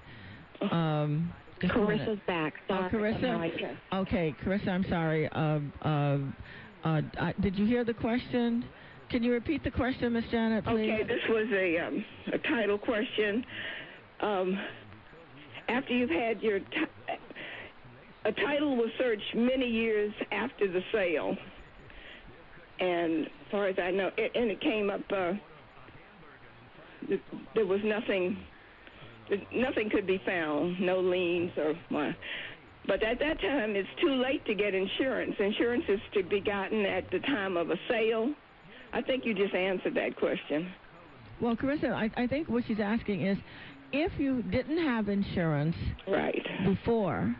Speaker 3: Um, just a minute.
Speaker 6: Back.
Speaker 3: Oh,
Speaker 6: Sorry. No,
Speaker 3: Carissa. Okay, Carissa. I'm sorry. Uh, uh, uh, I, did you hear the question? Can you repeat the question, Miss Janet, please?
Speaker 18: Okay, this was a, um, a title question. Um, after you've had your ti- a title was searched many years after the sale, and as far as I know, it, and it came up. Uh, th- there was nothing. Nothing could be found. No liens or. Uh, but at that time, it's too late to get insurance. Insurance is to be gotten at the time of a sale. I think you just answered that question.
Speaker 3: Well, Carissa, I, I think what she's asking is, if you didn't have insurance
Speaker 18: right
Speaker 3: before,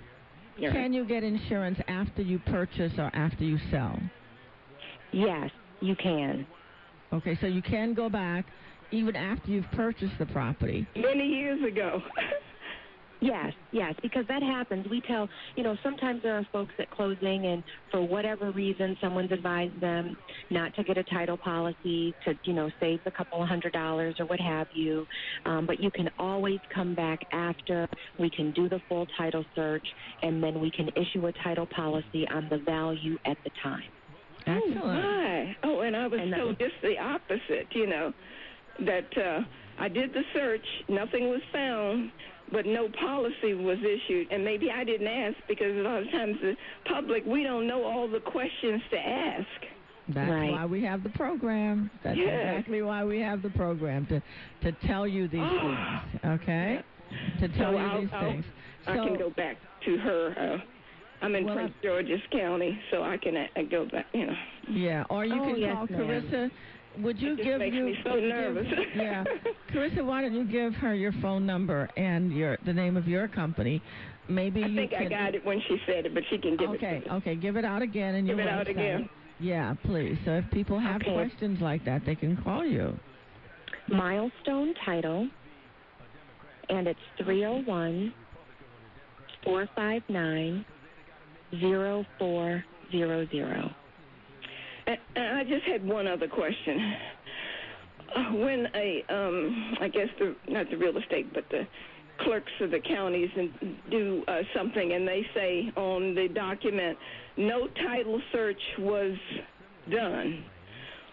Speaker 18: Yeah.
Speaker 3: can you get insurance after you purchase or after you sell?
Speaker 6: Yes, you can.
Speaker 3: Okay, so you can go back even after you've purchased the property.
Speaker 18: Many years ago. *laughs*
Speaker 6: Yes, yes, because that happens. We tell, you know, sometimes there are folks at closing, and for whatever reason, someone's advised them not to get a title policy, to, you know, save a couple of hundred dollars or what have you. Um, but you can always come back after. We can do the full title search, and then we can issue a title policy on the value at the time.
Speaker 3: Excellent.
Speaker 18: Oh, my. Oh, and I was
Speaker 6: And that
Speaker 18: told
Speaker 6: was-
Speaker 18: just the opposite, you know, that uh, I did the search, nothing was found, but no policy was issued. And maybe I didn't ask because a lot of times the public, we don't know all the questions to ask.
Speaker 3: That's
Speaker 18: Right.
Speaker 3: why we have the program. That's
Speaker 18: Yeah.
Speaker 3: exactly why we have the program to to tell you these
Speaker 18: Oh.
Speaker 3: things. Okay, to tell
Speaker 18: so
Speaker 3: you
Speaker 18: I'll,
Speaker 3: these
Speaker 18: I'll-
Speaker 3: things.
Speaker 18: I
Speaker 3: So-
Speaker 18: can go back to her. Uh, I'm in
Speaker 3: Well,
Speaker 18: Prince George's County, so I can uh, go back, you know.
Speaker 3: Yeah, or you
Speaker 18: Oh,
Speaker 3: can
Speaker 18: yes,
Speaker 3: call
Speaker 18: ma'am.
Speaker 3: Carissa. would you
Speaker 18: it just
Speaker 3: give
Speaker 18: makes
Speaker 3: you
Speaker 18: me so
Speaker 3: would you give-
Speaker 18: nervous. *laughs*
Speaker 3: yeah, *laughs* Carissa, why don't you give her your phone number and your the name of your company? Maybe
Speaker 18: I
Speaker 3: you
Speaker 18: think
Speaker 3: can.
Speaker 18: I got it when she said it, but she can give
Speaker 3: okay,
Speaker 18: it.
Speaker 3: okay, okay, give it out again in
Speaker 18: Give
Speaker 3: your
Speaker 18: it out again.
Speaker 3: Yeah, please. So if people have
Speaker 6: Okay.
Speaker 3: questions like that, they can call you.
Speaker 6: Milestone Title, and it's 301 459 0400.
Speaker 18: And, I just had one other question. When a, um, I guess the not the real estate, but the clerks of the counties and do uh, something, and they say on the document, no title search was done.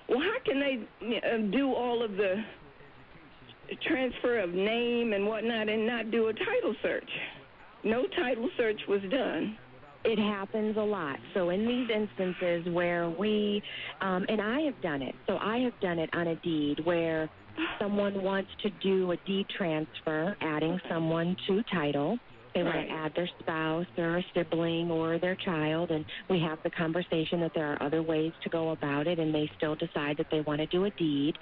Speaker 18: Well, how can they uh, do all of the transfer of name and whatnot and not do a title search? No title search was done.
Speaker 6: It happens a lot. So in these instances where we, um, and I have done it. So I have done it on a deed where someone wants to do a deed transfer, adding someone to title. They want to add their spouse or a sibling or their child, and we have the conversation that there are other ways to go about it, and they still decide that they want to do a deed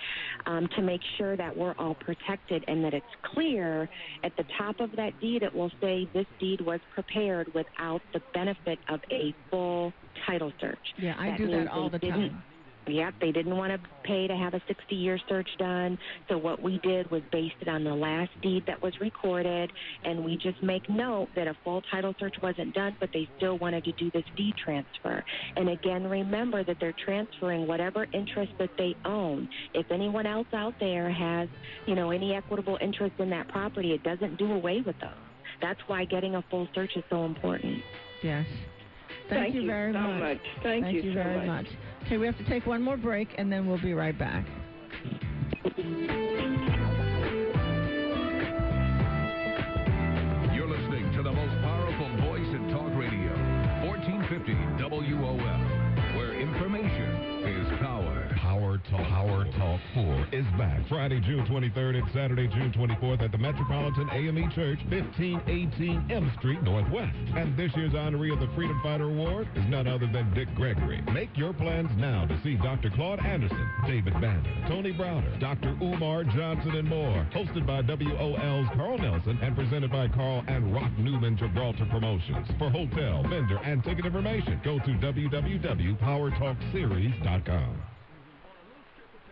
Speaker 6: um, to make sure that we're all protected and that it's clear. At the top of that deed, it will say this deed was prepared without the benefit of a full title search.
Speaker 3: Yeah, I do that all the time.
Speaker 6: Yep, they didn't want to pay to have a 60 year search done. So what we did was based it on the last deed that was recorded, and we just make note that a full title search wasn't done, but they still wanted to do this deed transfer. And again, remember that they're transferring whatever interest that they own. If anyone else out there has, you know, any equitable interest in that property, it doesn't do away with those. That's why getting a full search is so important.
Speaker 3: Yes. Thank,
Speaker 18: Thank
Speaker 3: you
Speaker 18: you
Speaker 3: very
Speaker 18: so
Speaker 3: much.
Speaker 18: much. Thank you so
Speaker 3: very
Speaker 18: much.
Speaker 3: Okay, we have to take one more break, and then we'll be right back.
Speaker 7: Talk, Power
Speaker 1: Talk 4 is back Friday, June 23rd and Saturday, June 24th at the Metropolitan AME Church, 1518 M Street Northwest. And this year's honoree of the Freedom Fighter Award is none other than Dick Gregory. Make your plans now to see Dr. Claude Anderson, David Banner, Tony Browder, Dr. Umar Johnson, and more. Hosted by WOL's Carl Nelson and presented by Carl and Rock Newman Gibraltar Promotions. For hotel, vendor, and ticket information, go to www.powertalkseries.com.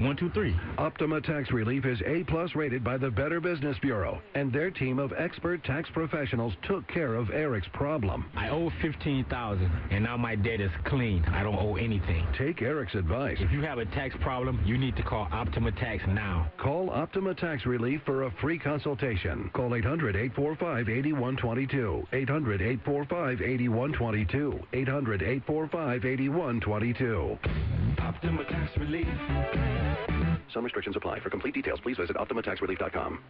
Speaker 19: one, two, three.
Speaker 20: Optima Tax Relief is A plus rated by the Better Business Bureau, and their team of expert tax professionals took care of Eric's problem.
Speaker 19: I owe fifteen thousand, and now my debt is clean. I don't owe anything.
Speaker 20: Take Eric's advice.
Speaker 19: If you have a tax problem, you need to call Optima Tax now.
Speaker 20: Call Optima Tax Relief for a free consultation. Call 800 845 8122. 800 845 8122. 800 845 8122.
Speaker 19: Optima Tax Relief.
Speaker 20: Some restrictions apply. For complete details, please visit OptimaTaxRelief.com.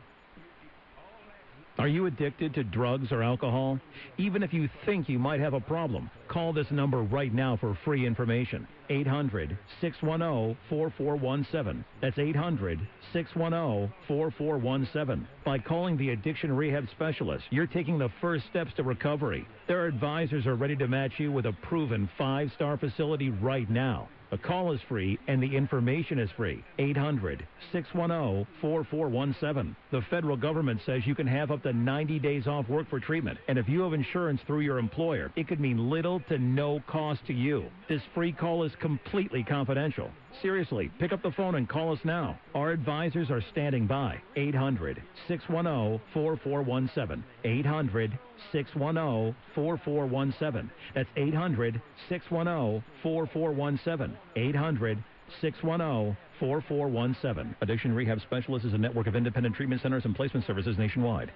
Speaker 21: Are you addicted to drugs or alcohol? Even if you think you might have a problem, call this number right now for free information. 800 610 4417. That's 800 610 4417. By calling the addiction rehab specialist, you're taking the first steps to recovery. Their advisors are ready to match you with a proven five star facility right now. A call is free and the information is free. 800 610 4417. The federal government says you can have up to 90 days off work for treatment. And if you have insurance through your employer, it could mean little to no cost to you. This free call is completely confidential. Seriously, pick up the phone and call us now. Our advisors are standing by. 800 610 4417. 800 610 4417. That's 800 610 4417. 800 610 4417. Addiction Rehab Specialist is a network of independent treatment centers and placement services nationwide.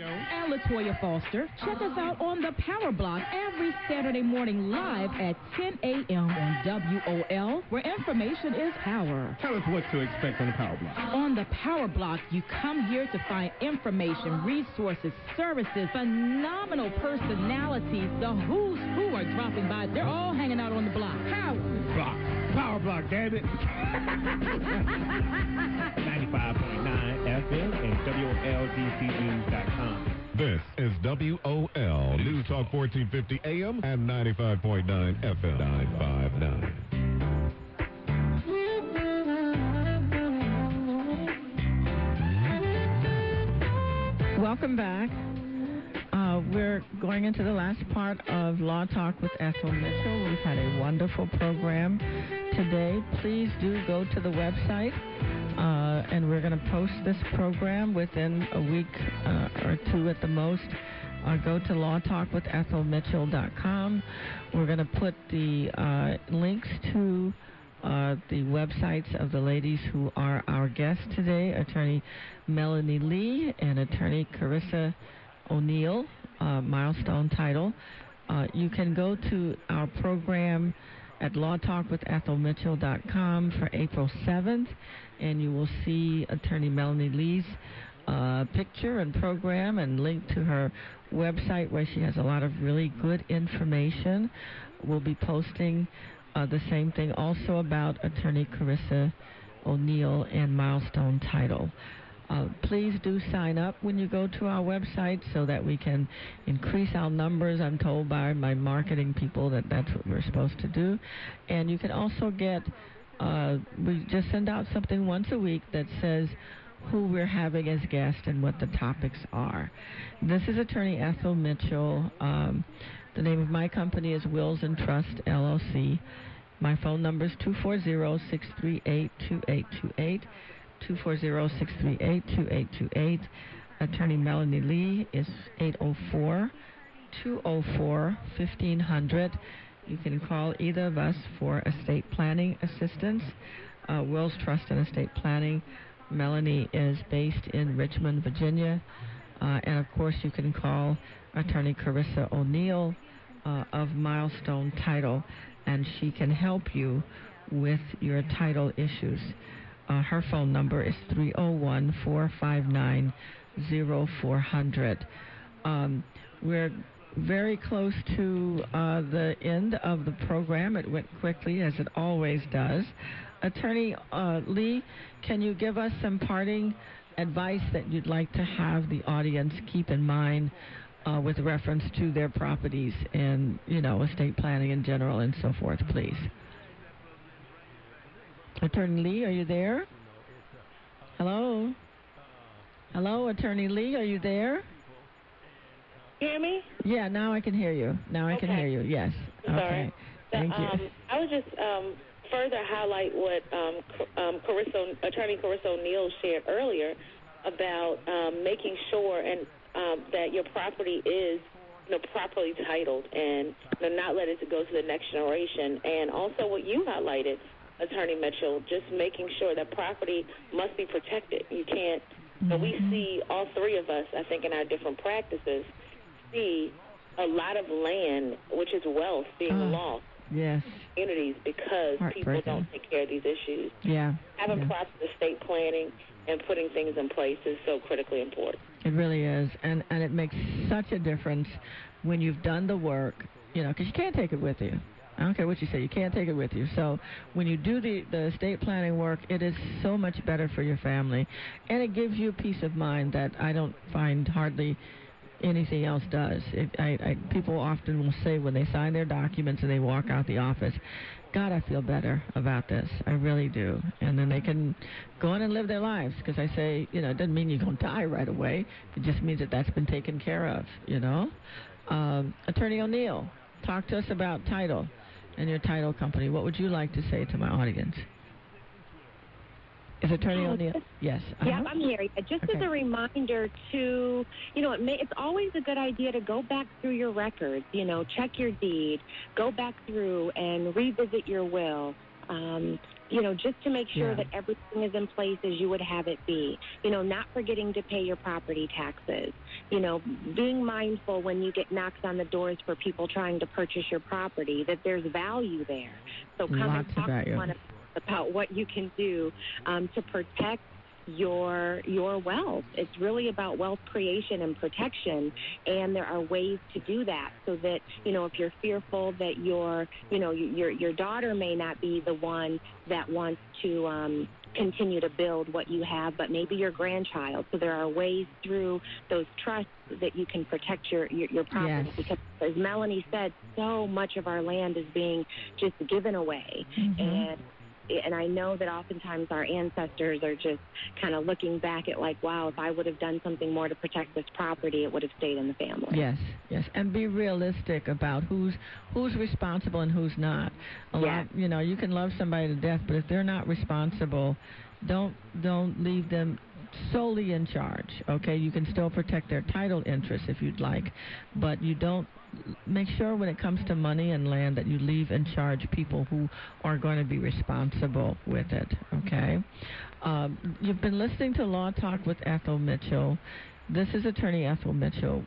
Speaker 22: And Latoya Foster. Check us out on the Power Block every Saturday morning live at 10 a.m. on WOL, where information is power.
Speaker 23: Tell us what to expect on the Power Block.
Speaker 22: On the Power Block, you come here to find information, resources, services, phenomenal personalities. The who's who are dropping by. They're all hanging out on the block. Power
Speaker 23: Block. Power Block, damn it. *laughs* *laughs*
Speaker 21: 95.9 FM and WOLDCnews.com.
Speaker 1: This is WOL News Talk 1450 AM and 95.9 FM 959.
Speaker 3: Welcome back. Uh, we're going into the last part of Law Talk with Ethel Mitchell. We've had a wonderful program today. Please do go to the website, uh, and we're going to post this program within a week uh, or two at the most. Uh, go to lawtalkwithethelmitchell.com. We're going to put the uh, links to uh, the websites of the ladies who are our guests today, Attorney Melanie Lee and Attorney Carissa O'Neill, uh, milestone title. You can go to our program at lawtalkwithethelmitchell.com for April 7th, and you will see Attorney Melanie Lee's uh, picture and program and link to her website where she has a lot of really good information. We'll be posting uh, the same thing also about Attorney Carissa O'Neill and Milestone Title. Uh, please do sign up when you go to our website so that we can increase our numbers. I'm told by my marketing people that that's what we're supposed to do. And you can also get, uh, we just send out something once a week that says who we're having as guests and what the topics are. This is Attorney Ethel Mitchell. Um, the name of my company is Wills and Trust LLC. My phone number is 240-638-2828. 240-638-2828. Attorney Melanie Lee is 804-204-1500. You can call either of us for estate planning assistance. Uh, Wills Trust and Estate Planning. Melanie is based in Richmond, Virginia. Uh, and of course, you can call Attorney Carissa O'Neill uh, of Milestone Title, and she can help you with your title issues. Uh, her phone number is 301 459 0400. Um, we're very close to uh, the end of the program. It went quickly, as it always does. Attorney uh, Lee, can you give us some parting advice that you'd like to have the audience keep in mind uh, with reference to their properties and, you know, estate planning in general and so forth, please? Attorney Lee, are you there? Hello? Hello, Attorney Lee, are you there?
Speaker 5: Hear me?
Speaker 3: Yeah, now I can hear you. Now I can hear you. Yes.
Speaker 5: I'm
Speaker 3: okay.
Speaker 5: sorry.
Speaker 3: Thank you.
Speaker 5: Um, I would just um, further highlight what um, um, Carissa, Attorney Carissa O'Neill shared earlier about um, making sure and um, that your property is you know, properly titled and you know, not let it go to the next generation. And also what you highlighted, Attorney Mitchell, just making sure that property must be protected. You can't. We see all three of us, I think, in our different practices, see a lot of land, which is wealth, being
Speaker 3: Ah.
Speaker 5: lost
Speaker 3: Yes.
Speaker 5: communities because people don't take care of these issues.
Speaker 3: Yeah.
Speaker 5: Having
Speaker 3: yeah.
Speaker 5: proper estate planning and putting things in place is so critically important.
Speaker 3: It really is, and and it makes such a difference when you've done the work, you know, because you can't take it with you. I don't care what you say, you can't take it with you. So when you do the the estate planning work, it is so much better for your family, and it gives you peace of mind that I don't find hardly anything else does. I, I people often will say when they sign their documents and they walk out the office, God, I feel better about this. I really do. And then they can go on and live their lives because I say, you know, it doesn't mean you're going to die right away. It just means that that's been taken care of, you know. Um, Attorney O'Neill, talk to us about title and your title company. What would you like to say to my audience? Is Attorney O'Neill? Yes.
Speaker 6: Yeah,
Speaker 3: uh-huh.
Speaker 6: I'm here. Yeah, Just as a reminder to, you know, it may, it's always a good idea to go back through your records, you know, check your deed, go back through and revisit your will. Um, you know, just to make sure
Speaker 3: Yeah.
Speaker 6: that everything is in place as you would have it be. You know, not forgetting to pay your property taxes. You know, being mindful when you get knocks on the doors for people trying to purchase your property that there's value there. So come
Speaker 3: Lots
Speaker 6: and talk to one of about what you can do um, to protect your your wealth. It's really about wealth creation and protection, and there are ways to do that. So that you know, if you're fearful that your you know your your daughter may not be the one that wants to. Um, continue to build what you have but maybe your grandchild so there are ways through those trusts that you can protect your your, your property
Speaker 3: Yes.
Speaker 6: because as melanie said so much of our land is being just given away and and I know that oftentimes our ancestors are just kind of looking back at like, wow, if I would have done something more to protect this property, it would have stayed in the family.
Speaker 3: Yes, yes, and be realistic about who's who's responsible and who's not. A lot, you know, you can love somebody to death, but if they're not responsible, don't don't leave them solely in charge. Okay, you can still protect their title interests if you'd like, but you don't make sure when it comes to money and land that you leave in charge people who are going to be responsible with it. Okay, um, you've been listening to Law Talk with Ethel Mitchell. This is Attorney Ethel Mitchell.